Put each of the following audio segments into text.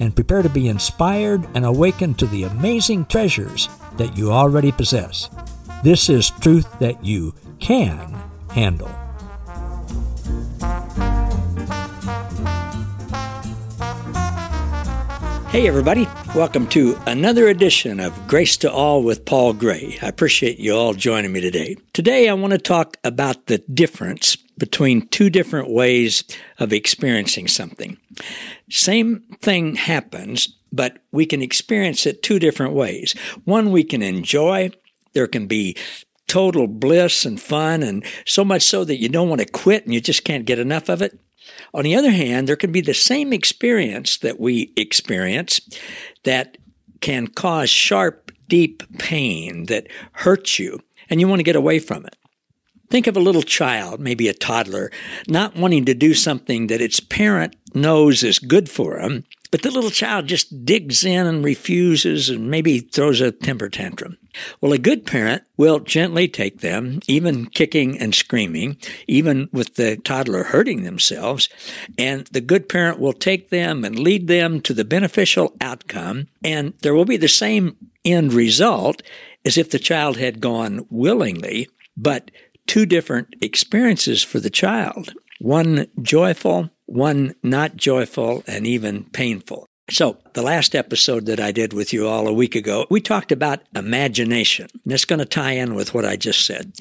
and prepare to be inspired and awakened to the amazing treasures that you already possess. This is truth that you can handle. Hey, everybody. Welcome to another edition of Grace to All with Paul Gray. I appreciate you all joining me today. Today, I want to talk about the difference between two different ways of experiencing something. Same thing happens, but we can experience it two different ways. One we can enjoy. There can be total bliss and fun, and so much so that you don't want to quit and you just can't get enough of it. On the other hand, there can be the same experience that we experience that can cause sharp, deep pain that hurts you, and you want to get away from it. Think of a little child, maybe a toddler, not wanting to do something that its parent knows is good for them, but the little child just digs in and refuses and maybe throws a temper tantrum. Well, a good parent will gently take them, even kicking and screaming, even with the toddler hurting themselves, and the good parent will take them and lead them to the beneficial outcome, and there will be the same end result as if the child had gone willingly, but two different experiences for the child. One joyful, one not joyful, and even painful. So, the last episode that I did with you all a week ago, we talked about imagination. And it's going to tie in with what I just said.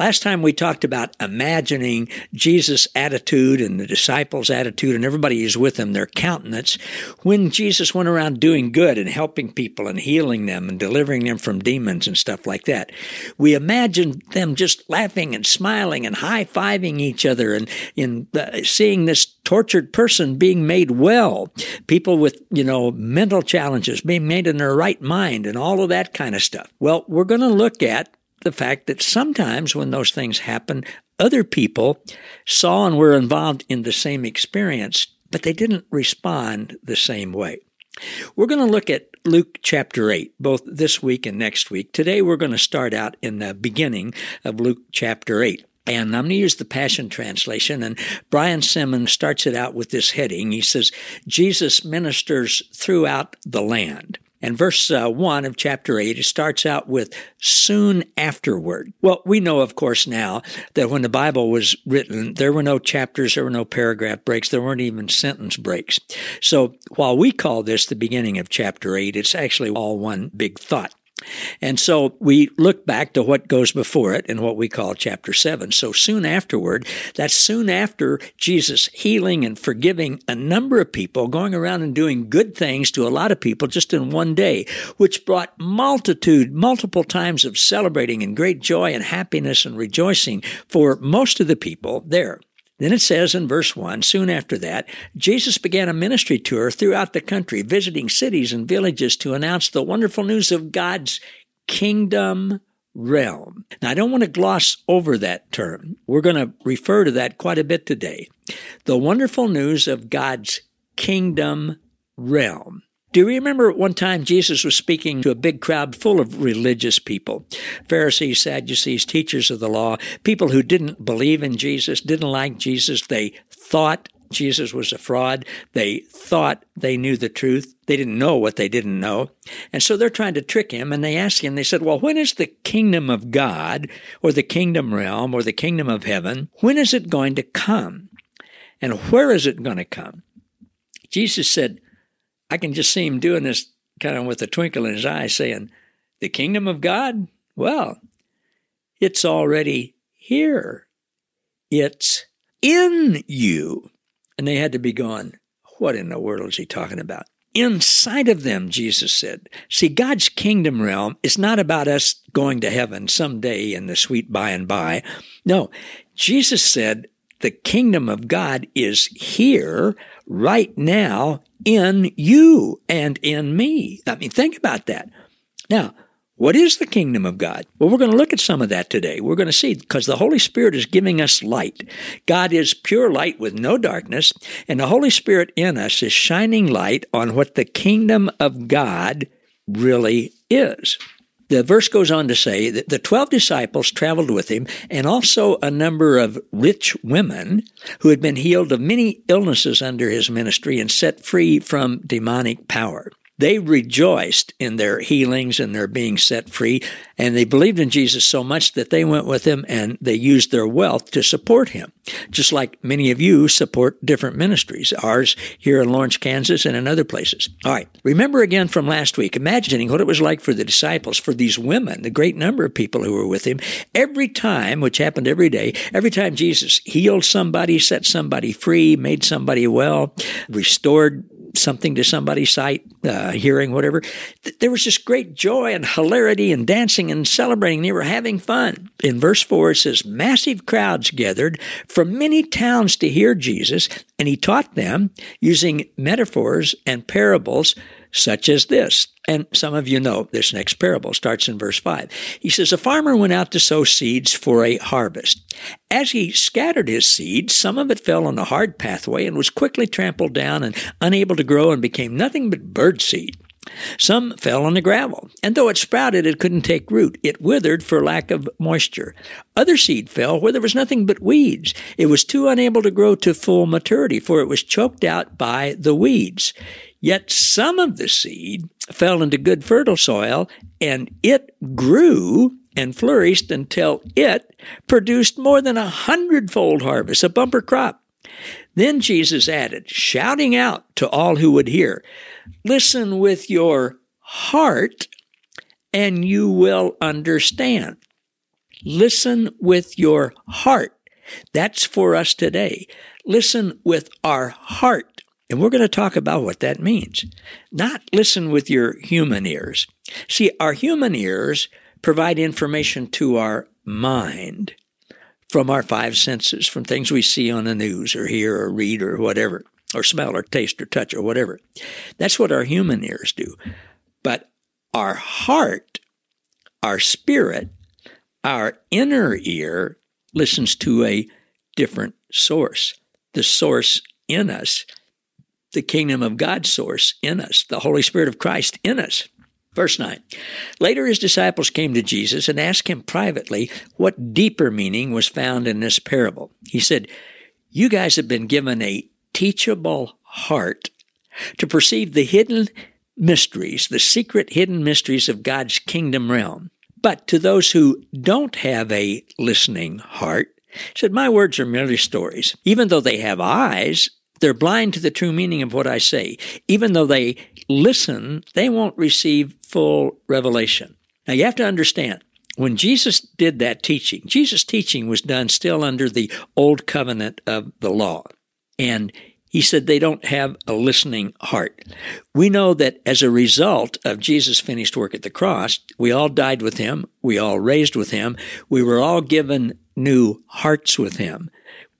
Last time we talked about imagining Jesus' attitude and the disciples' attitude and everybody who's with him, their countenance, when Jesus went around doing good and helping people and healing them and delivering them from demons and stuff like that. We imagined them just laughing and smiling and high fiving each other and in uh, seeing this tortured person being made well, people with you know, mental challenges, being made in their right mind, and all of that kind of stuff. Well, we're going to look at the fact that sometimes when those things happen, other people saw and were involved in the same experience, but they didn't respond the same way. We're going to look at Luke chapter 8, both this week and next week. Today we're going to start out in the beginning of Luke chapter 8. And I'm going to use the Passion Translation. And Brian Simmons starts it out with this heading. He says, Jesus ministers throughout the land. And verse uh, 1 of chapter 8, it starts out with soon afterward. Well, we know, of course, now that when the Bible was written, there were no chapters, there were no paragraph breaks, there weren't even sentence breaks. So while we call this the beginning of chapter 8, it's actually all one big thought. And so we look back to what goes before it in what we call chapter 7. So soon afterward, that's soon after Jesus healing and forgiving a number of people, going around and doing good things to a lot of people just in one day, which brought multitude, multiple times of celebrating and great joy and happiness and rejoicing for most of the people there. Then it says in verse 1 soon after that, Jesus began a ministry tour throughout the country, visiting cities and villages to announce the wonderful news of God's kingdom realm. Now, I don't want to gloss over that term. We're going to refer to that quite a bit today. The wonderful news of God's kingdom realm. Do you remember one time Jesus was speaking to a big crowd full of religious people? Pharisees, Sadducees, teachers of the law, people who didn't believe in Jesus, didn't like Jesus. They thought Jesus was a fraud. They thought they knew the truth. They didn't know what they didn't know. And so they're trying to trick him. And they ask him, they said, Well, when is the kingdom of God or the kingdom realm or the kingdom of heaven? When is it going to come? And where is it going to come? Jesus said, I can just see him doing this kind of with a twinkle in his eye, saying, The kingdom of God? Well, it's already here. It's in you. And they had to be going, What in the world is he talking about? Inside of them, Jesus said. See, God's kingdom realm is not about us going to heaven someday in the sweet by and by. No, Jesus said the kingdom of God is here right now in you and in me. I mean, think about that. Now, what is the kingdom of God? Well, we're going to look at some of that today. We're going to see because the Holy Spirit is giving us light. God is pure light with no darkness, and the Holy Spirit in us is shining light on what the kingdom of God really is. The verse goes on to say that the 12 disciples traveled with him and also a number of rich women who had been healed of many illnesses under his ministry and set free from demonic power. They rejoiced in their healings and their being set free, and they believed in Jesus so much that they went with him and they used their wealth to support him. Just like many of you support different ministries, ours here in Lawrence, Kansas, and in other places. All right. Remember again from last week, imagining what it was like for the disciples, for these women, the great number of people who were with him. Every time, which happened every day, every time Jesus healed somebody, set somebody free, made somebody well, restored something to somebody's sight, uh, hearing, whatever. There was just great joy and hilarity and dancing and celebrating. They were having fun. In verse 4, it says, Massive crowds gathered from many towns to hear Jesus, and he taught them using metaphors and parables such as this. And some of you know this next parable starts in verse 5. He says, A farmer went out to sow seeds for a harvest. As he scattered his seed, some of it fell on a hard pathway and was quickly trampled down and unable to grow and became nothing but bird seed. Some fell on the gravel, and though it sprouted, it couldn't take root. It withered for lack of moisture. Other seed fell where there was nothing but weeds. It was too unable to grow to full maturity, for it was choked out by the weeds. Yet some of the seed fell into good fertile soil, and it grew and flourished until it produced more than a hundredfold harvest, a bumper crop. Then Jesus added, shouting out to all who would hear, Listen with your heart, and you will understand. Listen with your heart. That's for us today. Listen with our heart and we're going to talk about what that means. Not listen with your human ears. See, our human ears provide information to our mind from our five senses, from things we see on the news or hear or read or whatever, or smell or taste or touch or whatever. That's what our human ears do. But our heart, our spirit, our inner ear listens to a different source. The source in us the kingdom of God source in us, the Holy Spirit of Christ in us. Verse 9. Later, his disciples came to Jesus and asked him privately what deeper meaning was found in this parable. He said, You guys have been given a teachable heart to perceive the hidden mysteries, the secret hidden mysteries of God's kingdom realm. But to those who don't have a listening heart, he said, My words are merely stories. Even though they have eyes, they're blind to the true meaning of what I say. Even though they listen, they won't receive full revelation. Now you have to understand, when Jesus did that teaching, Jesus' teaching was done still under the old covenant of the law. And he said they don't have a listening heart. We know that as a result of Jesus' finished work at the cross, we all died with him. We all raised with him. We were all given new hearts with him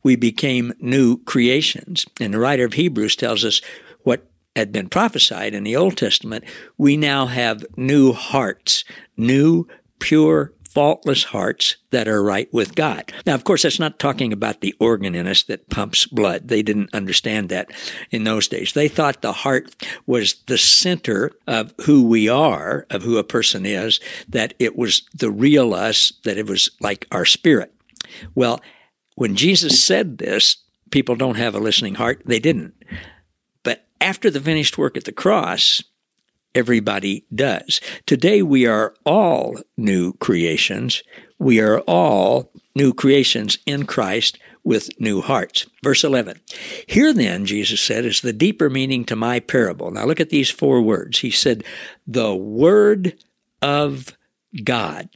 we became new creations. And the writer of Hebrews tells us what had been prophesied in the Old Testament. We now have new hearts, new, pure, faultless hearts that are right with God. Now, of course, that's not talking about the organ in us that pumps blood. They didn't understand that in those days. They thought the heart was the center of who we are, of who a person is, that it was the real us, that it was like our spirit. Well, when Jesus said this, people don't have a listening heart. They didn't. But after the finished work at the cross, everybody does. Today we are all new creations. We are all new creations in Christ with new hearts. Verse 11. Here then, Jesus said, is the deeper meaning to my parable. Now look at these four words. He said, the word of God.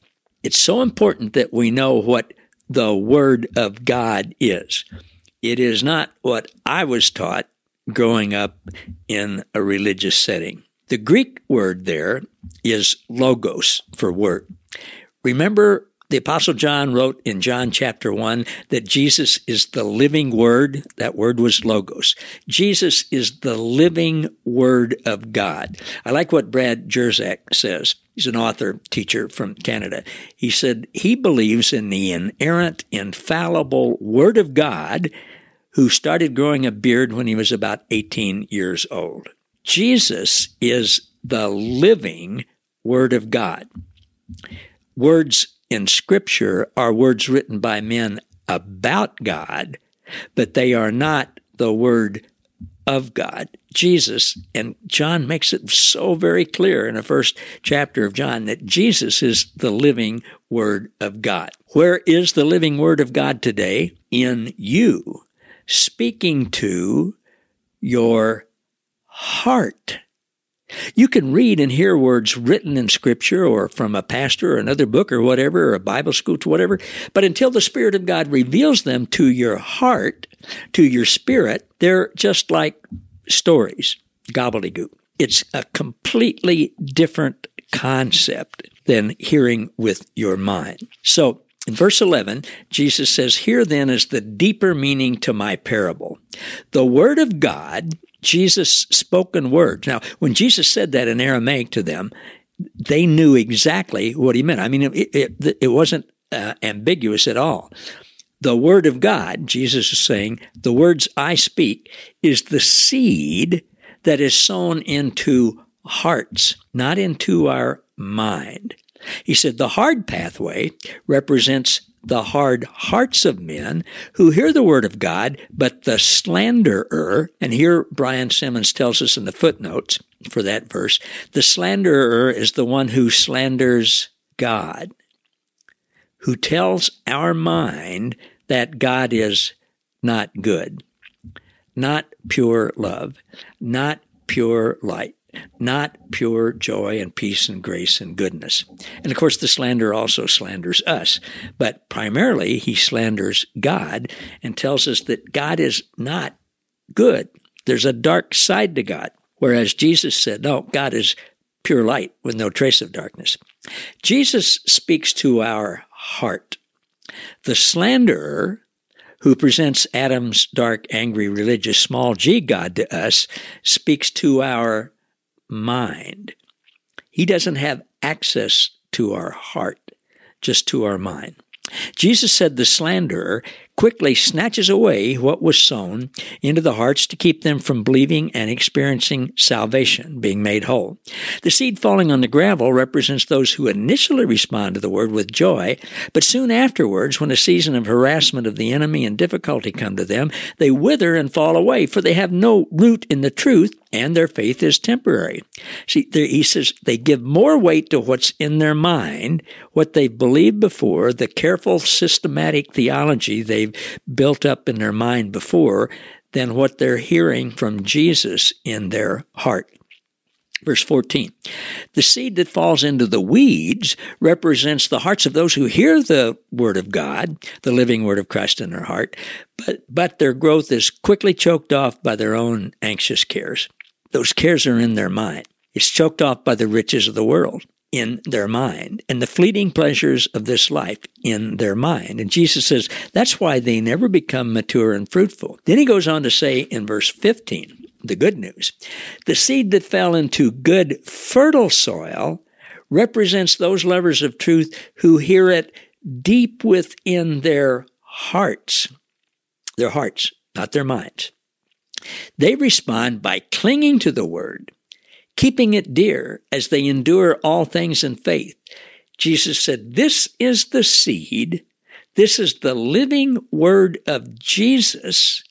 It's so important that we know what the Word of God is. It is not what I was taught growing up in a religious setting. The Greek word there is logos for word. Remember The Apostle John wrote in John chapter 1 that Jesus is the living Word. That word was Logos. Jesus is the living Word of God. I like what Brad Jersak says. He's an author, teacher from Canada. He said he believes in the inerrant, infallible Word of God who started growing a beard when he was about 18 years old. Jesus is the living Word of God. Words in Scripture are words written by men about God, but they are not the Word of God. Jesus, and John makes it so very clear in the first chapter of John that Jesus is the living Word of God. Where is the living Word of God today? In you, speaking to your heart. You can read and hear words written in Scripture or from a pastor or another book or whatever, or a Bible school to whatever, but until the Spirit of God reveals them to your heart, to your spirit, they're just like stories, gobbledygook. It's a completely different concept than hearing with your mind. So, in verse 11, Jesus says, Here then is the deeper meaning to my parable. The Word of God Jesus' spoken words. Now, when Jesus said that in Aramaic to them, they knew exactly what he meant. I mean, it, it, it wasn't uh, ambiguous at all. The word of God, Jesus is saying, the words I speak is the seed that is sown into hearts, not into our mind. He said the hard pathway represents the hard hearts of men who hear the word of God, but the slanderer, and here Brian Simmons tells us in the footnotes for that verse, the slanderer is the one who slanders God, who tells our mind that God is not good, not pure love, not pure light not pure joy and peace and grace and goodness. And of course, the slander also slanders us, but primarily he slanders God and tells us that God is not good. There's a dark side to God. Whereas Jesus said, no, God is pure light with no trace of darkness. Jesus speaks to our heart. The slanderer who presents Adam's dark, angry, religious small g God to us speaks to our mind. He doesn't have access to our heart, just to our mind. Jesus said the slanderer quickly snatches away what was sown into the hearts to keep them from believing and experiencing salvation, being made whole. The seed falling on the gravel represents those who initially respond to the word with joy, but soon afterwards, when a season of harassment of the enemy and difficulty come to them, they wither and fall away, for they have no root in the truth and their faith is temporary. See, he says they give more weight to what's in their mind, what they've believed before, the careful systematic theology they've they've built up in their mind before than what they're hearing from Jesus in their heart. Verse 14. The seed that falls into the weeds represents the hearts of those who hear the word of God, the living word of Christ in their heart, but, but their growth is quickly choked off by their own anxious cares. Those cares are in their mind. It's choked off by the riches of the world in their mind and the fleeting pleasures of this life in their mind. And Jesus says that's why they never become mature and fruitful. Then he goes on to say in verse 15, the good news, the seed that fell into good, fertile soil represents those lovers of truth who hear it deep within their hearts. Their hearts, not their minds. They respond by clinging to the word keeping it dear as they endure all things in faith. Jesus said, This is the seed, this is the living word of Jesus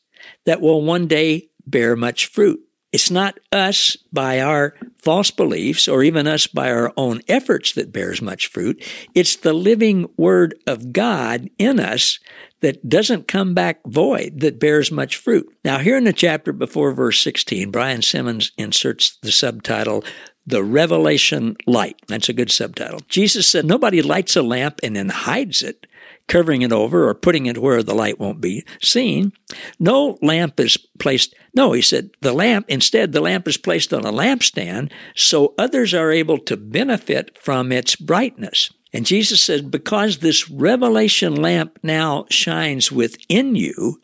that will one day bear much fruit. It's not us by our false beliefs or even us by our own efforts that bears much fruit. It's the living word of God in us that doesn't come back void, that bears much fruit. Now, here in the chapter before verse 16, Brian Simmons inserts the subtitle, The Revelation Light. That's a good subtitle. Jesus said, Nobody lights a lamp and then hides it covering it over or putting it where the light won't be seen. No lamp is placed. No, he said, the lamp, instead, the lamp is placed on a lampstand so others are able to benefit from its brightness. And Jesus said, because this revelation lamp now shines within you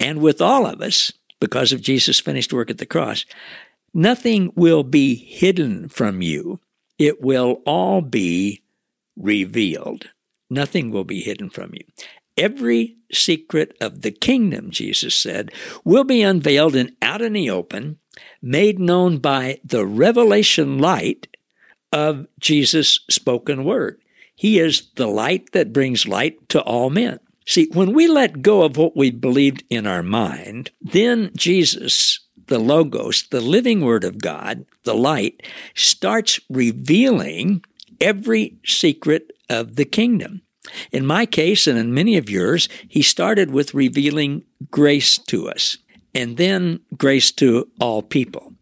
and with all of us, because of Jesus' finished work at the cross, nothing will be hidden from you. It will all be revealed. Nothing will be hidden from you. Every secret of the kingdom, Jesus said, will be unveiled and out in the open, made known by the revelation light of Jesus' spoken word. He is the light that brings light to all men. See, when we let go of what we believed in our mind, then Jesus, the Logos, the living Word of God, the light, starts revealing every secret of the kingdom. In my case, and in many of yours, he started with revealing grace to us, and then grace to all people.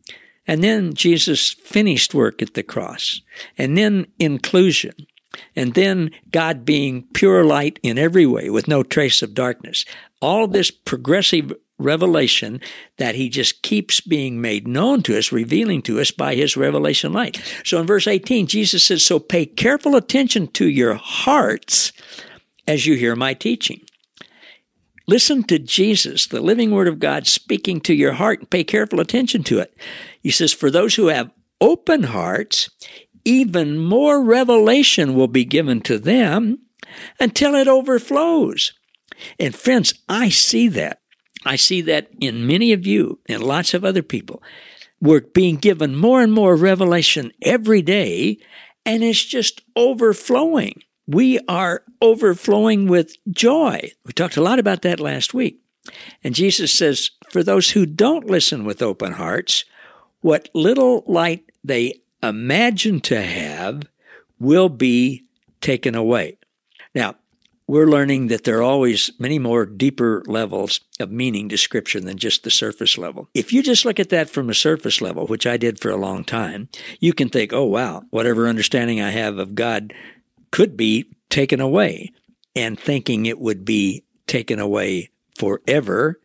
And then Jesus finished work at the cross, and then inclusion, and then God being pure light in every way with no trace of darkness. All this progressive revelation that he just keeps being made known to us, revealing to us by his revelation light. So in verse 18, Jesus says, So pay careful attention to your hearts as you hear my teaching. Listen to Jesus, the living word of God, speaking to your heart and pay careful attention to it. He says, For those who have open hearts, even more revelation will be given to them until it overflows. And friends, I see that. I see that in many of you and lots of other people. We're being given more and more revelation every day, and it's just overflowing. We are overflowing with joy. We talked a lot about that last week. And Jesus says, for those who don't listen with open hearts, what little light they imagine to have will be taken away. Now, we're learning that there are always many more deeper levels of meaning description than just the surface level. If you just look at that from a surface level, which I did for a long time, you can think, oh, wow, whatever understanding I have of God could be taken away, and thinking it would be taken away forever,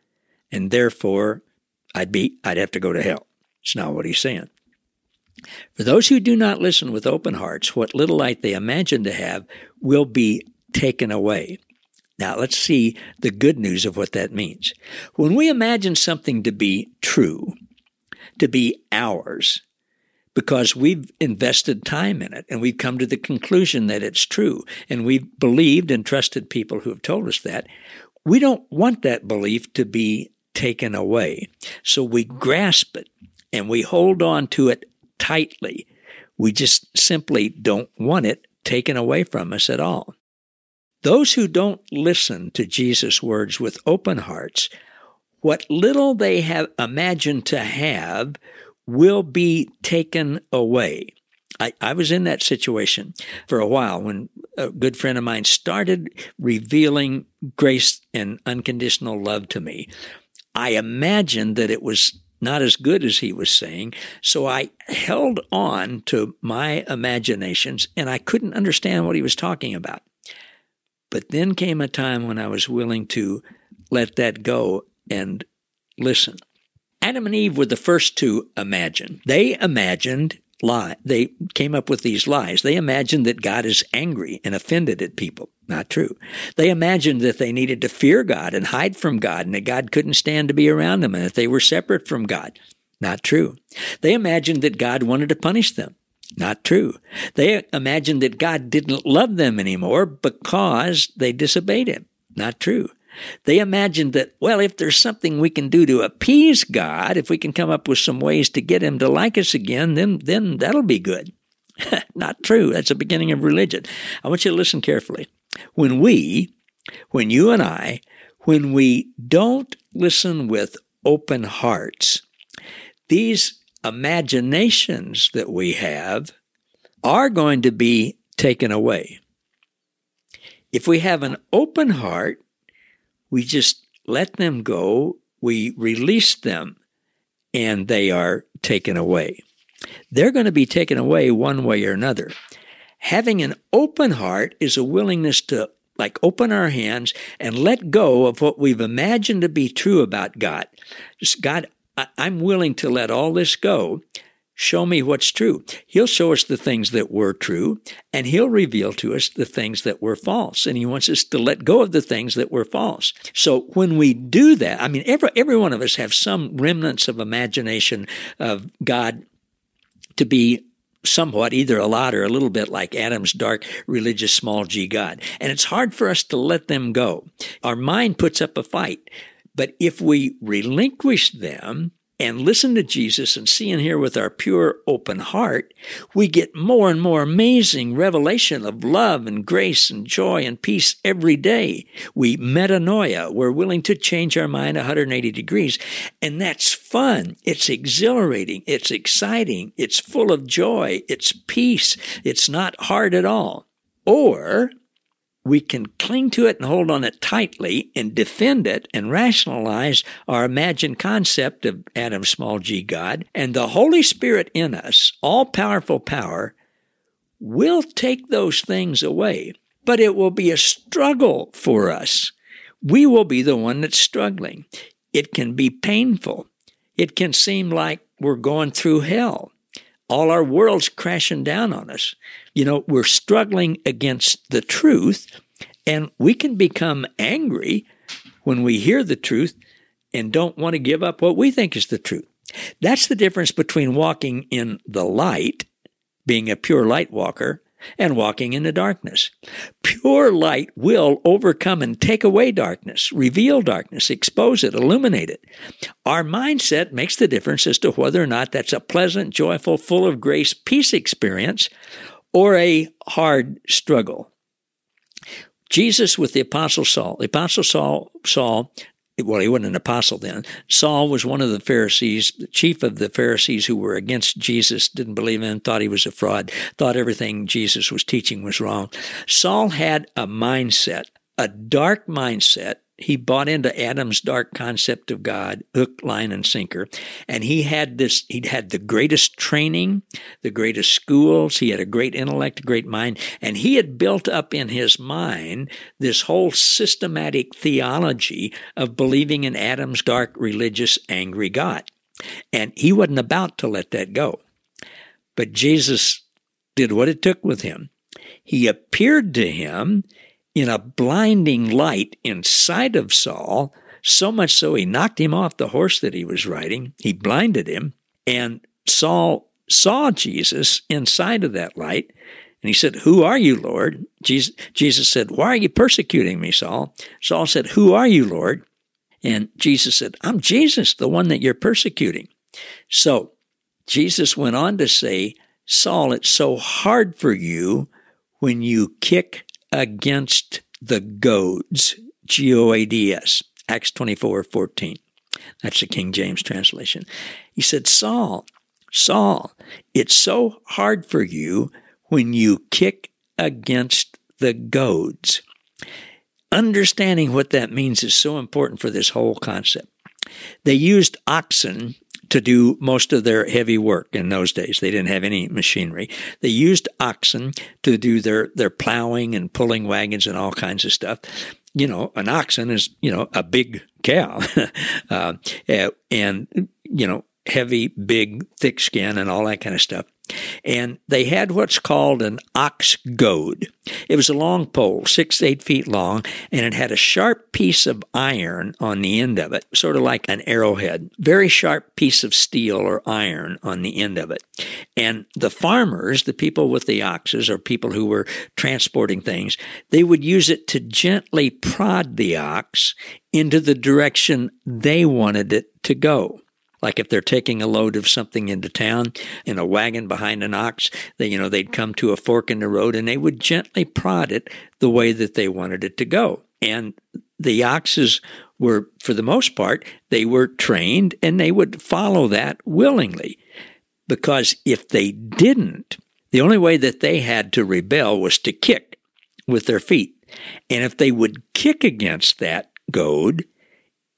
and therefore I'd be, I'd have to go to hell. It's not what he's saying. For those who do not listen with open hearts, what little light they imagine to have will be taken away. Now, let's see the good news of what that means. When we imagine something to be true, to be ours, because we've invested time in it and we've come to the conclusion that it's true, and we've believed and trusted people who have told us that, we don't want that belief to be taken away. So we grasp it and we hold on to it tightly. We just simply don't want it taken away from us at all. Those who don't listen to Jesus' words with open hearts, what little they have imagined to have will be taken away. I, I, was in that situation for a while when a good friend of mine started revealing grace and unconditional love to me. I imagined that it was not as good as he was saying, so I held on to my imaginations and I couldn't understand what he was talking about. But then came a time when I was willing to let that go and listen. Adam and Eve were the first to imagine. They imagined lie. They came up with these lies. They imagined that God is angry and offended at people. Not true. They imagined that they needed to fear God and hide from God and that God couldn't stand to be around them and that they were separate from God. Not true. They imagined that God wanted to punish them. Not true. They imagined that God didn't love them anymore because they disobeyed him. Not true. They imagined that, well, if there's something we can do to appease God, if we can come up with some ways to get him to like us again, then, then that'll be good. Not true. That's the beginning of religion. I want you to listen carefully. When we, when you and I, when we don't listen with open hearts, these imaginations that we have are going to be taken away. If we have an open heart, we just let them go, we release them, and they are taken away. They're going to be taken away one way or another. Having an open heart is a willingness to like open our hands and let go of what we've imagined to be true about God. Just God, I, am willing to let all this go. Show me what's true. He'll show us the things that were true, and He'll reveal to us the things that were false. And He wants us to let go of the things that were false. So when we do that, I mean, every, every one of us have some remnants of imagination of God to be somewhat, either a lot or a little bit like Adam's dark religious small g God. And it's hard for us to let them go. Our mind puts up a fight. But if we relinquish them and listen to Jesus and see and hear with our pure, open heart, we get more and more amazing revelation of love and grace and joy and peace every day. We metanoia. We're willing to change our mind 180 degrees. And that's fun. It's exhilarating. It's exciting. It's full of joy. It's peace. It's not hard at all. Or we can cling to it and hold on it tightly and defend it and rationalize our imagined concept of Adam small g God. And the Holy Spirit in us, all powerful power, will take those things away. But it will be a struggle for us. We will be the one that's struggling. It can be painful. It can seem like we're going through hell all our world's crashing down on us. You know, we're struggling against the truth, and we can become angry when we hear the truth and don't want to give up what we think is the truth. That's the difference between walking in the light, being a pure light walker, and walking in the darkness. Pure light will overcome and take away darkness, reveal darkness, expose it, illuminate it. Our mindset makes the difference as to whether or not that's a pleasant, joyful, full of grace, peace experience or a hard struggle. Jesus with the Apostle Saul. The Apostle Saul, Saul well, he wasn't an apostle then. Saul was one of the Pharisees, the chief of the Pharisees who were against Jesus, didn't believe in him, thought he was a fraud, thought everything Jesus was teaching was wrong. Saul had a mindset, a dark mindset he bought into Adam's dark concept of God, hook, line, and sinker. And he had this, he'd had the greatest training, the greatest schools. He had a great intellect, a great mind. And he had built up in his mind this whole systematic theology of believing in Adam's dark, religious, angry God. And he wasn't about to let that go. But Jesus did what it took with him. He appeared to him in a blinding light inside of Saul, so much so he knocked him off the horse that he was riding. He blinded him, and Saul saw Jesus inside of that light. And he said, Who are you, Lord? Jesus, Jesus said, Why are you persecuting me, Saul? Saul said, Who are you, Lord? And Jesus said, I'm Jesus, the one that you're persecuting. So Jesus went on to say, Saul, it's so hard for you when you kick against the goads, G O A D S, Acts 24 14. That's the King James translation. He said, Saul, Saul, it's so hard for you when you kick against the goads. Understanding what that means is so important for this whole concept. They used oxen to do most of their heavy work in those days. They didn't have any machinery. They used oxen to do their, their plowing and pulling wagons and all kinds of stuff. You know, an oxen is, you know, a big cow. uh, and, you know, heavy, big, thick skin and all that kind of stuff and they had what's called an ox goad. It was a long pole, six, eight feet long, and it had a sharp piece of iron on the end of it, sort of like an arrowhead. Very sharp piece of steel or iron on the end of it. And the farmers, the people with the oxes, or people who were transporting things, they would use it to gently prod the ox into the direction they wanted it to go. Like if they're taking a load of something into town in a wagon behind an ox, they, you know, they'd come to a fork in the road and they would gently prod it the way that they wanted it to go. And the oxes were, for the most part, they were trained and they would follow that willingly. Because if they didn't, the only way that they had to rebel was to kick with their feet. And if they would kick against that goad,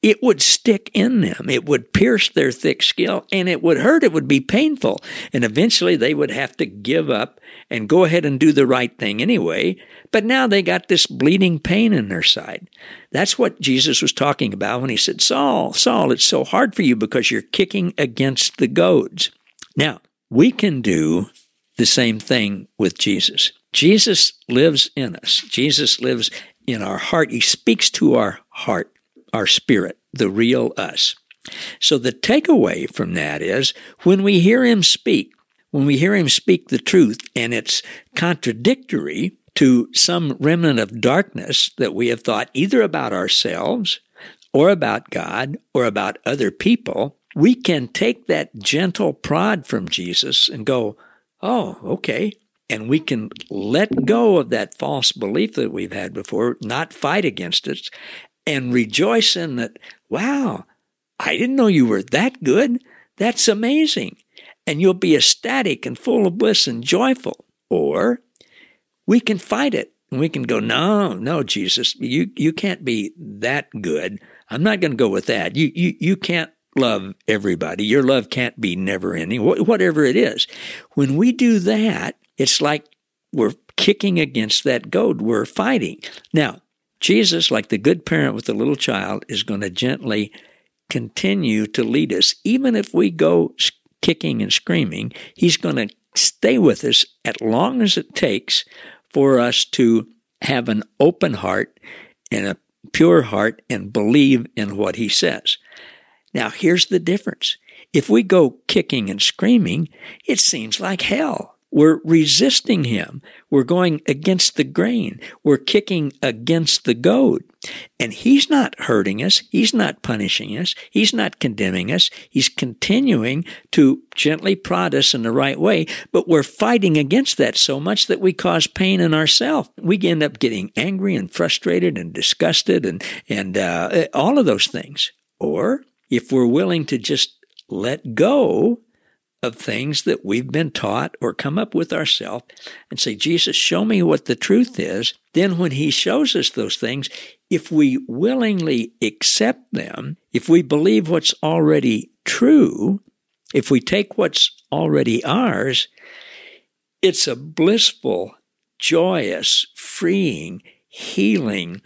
it would stick in them. It would pierce their thick skin and it would hurt. It would be painful. And eventually they would have to give up and go ahead and do the right thing anyway. But now they got this bleeding pain in their side. That's what Jesus was talking about when he said, Saul, Saul, it's so hard for you because you're kicking against the goads. Now, we can do the same thing with Jesus. Jesus lives in us. Jesus lives in our heart. He speaks to our heart, our spirit, the real us. So the takeaway from that is when we hear him speak, when we hear him speak the truth and it's contradictory to some remnant of darkness that we have thought either about ourselves or about God or about other people, we can take that gentle prod from Jesus and go, oh, okay. And we can let go of that false belief that we've had before, not fight against it, and rejoice in that, wow, I didn't know you were that good. That's amazing. And you'll be ecstatic and full of bliss and joyful. Or we can fight it and we can go, no, no, Jesus, you, you can't be that good. I'm not going to go with that. You, you, you can't love everybody. Your love can't be never ending, whatever it is. When we do that, it's like we're kicking against that goad. We're fighting. Now, Jesus, like the good parent with the little child, is going to gently continue to lead us. Even if we go kicking and screaming, He's going to stay with us as long as it takes for us to have an open heart and a pure heart and believe in what He says. Now, here's the difference. If we go kicking and screaming, it seems like hell. We're resisting him. We're going against the grain. We're kicking against the goad. And he's not hurting us. He's not punishing us. He's not condemning us. He's continuing to gently prod us in the right way. But we're fighting against that so much that we cause pain in ourselves. We end up getting angry and frustrated and disgusted and, and uh, all of those things. Or if we're willing to just let go of things that we've been taught or come up with ourselves and say, Jesus, show me what the truth is. Then, when He shows us those things, if we willingly accept them, if we believe what's already true, if we take what's already ours, it's a blissful, joyous, freeing, healing,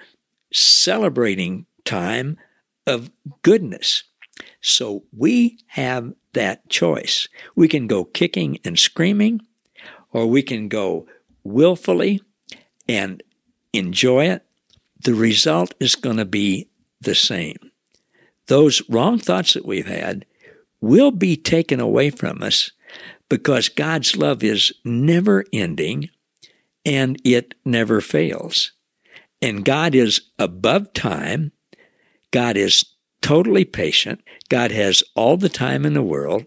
celebrating time of goodness. So we have that choice. We can go kicking and screaming, or we can go willfully and enjoy it. The result is going to be the same. Those wrong thoughts that we've had will be taken away from us because God's love is never ending and it never fails. And God is above time. God is totally patient. God has all the time in the world,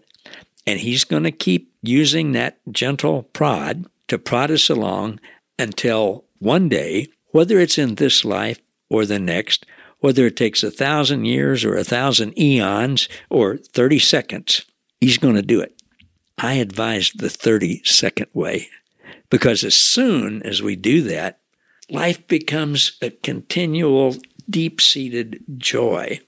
and He's going to keep using that gentle prod to prod us along until one day, whether it's in this life or the next, whether it takes a thousand years or a thousand eons or 30 seconds, He's going to do it. I advise the 30 second way because as soon as we do that, life becomes a continual, deep seated joy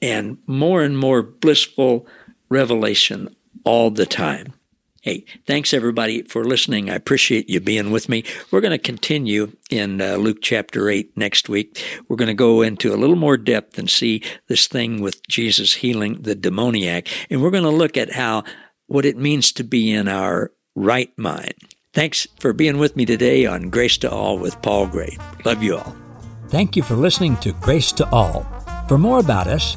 and more and more blissful revelation all the time. Hey, thanks everybody for listening. I appreciate you being with me. We're going to continue in uh, Luke chapter 8 next week. We're going to go into a little more depth and see this thing with Jesus healing the demoniac. And we're going to look at how, what it means to be in our right mind. Thanks for being with me today on Grace to All with Paul Gray. Love you all. Thank you for listening to Grace to All. For more about us,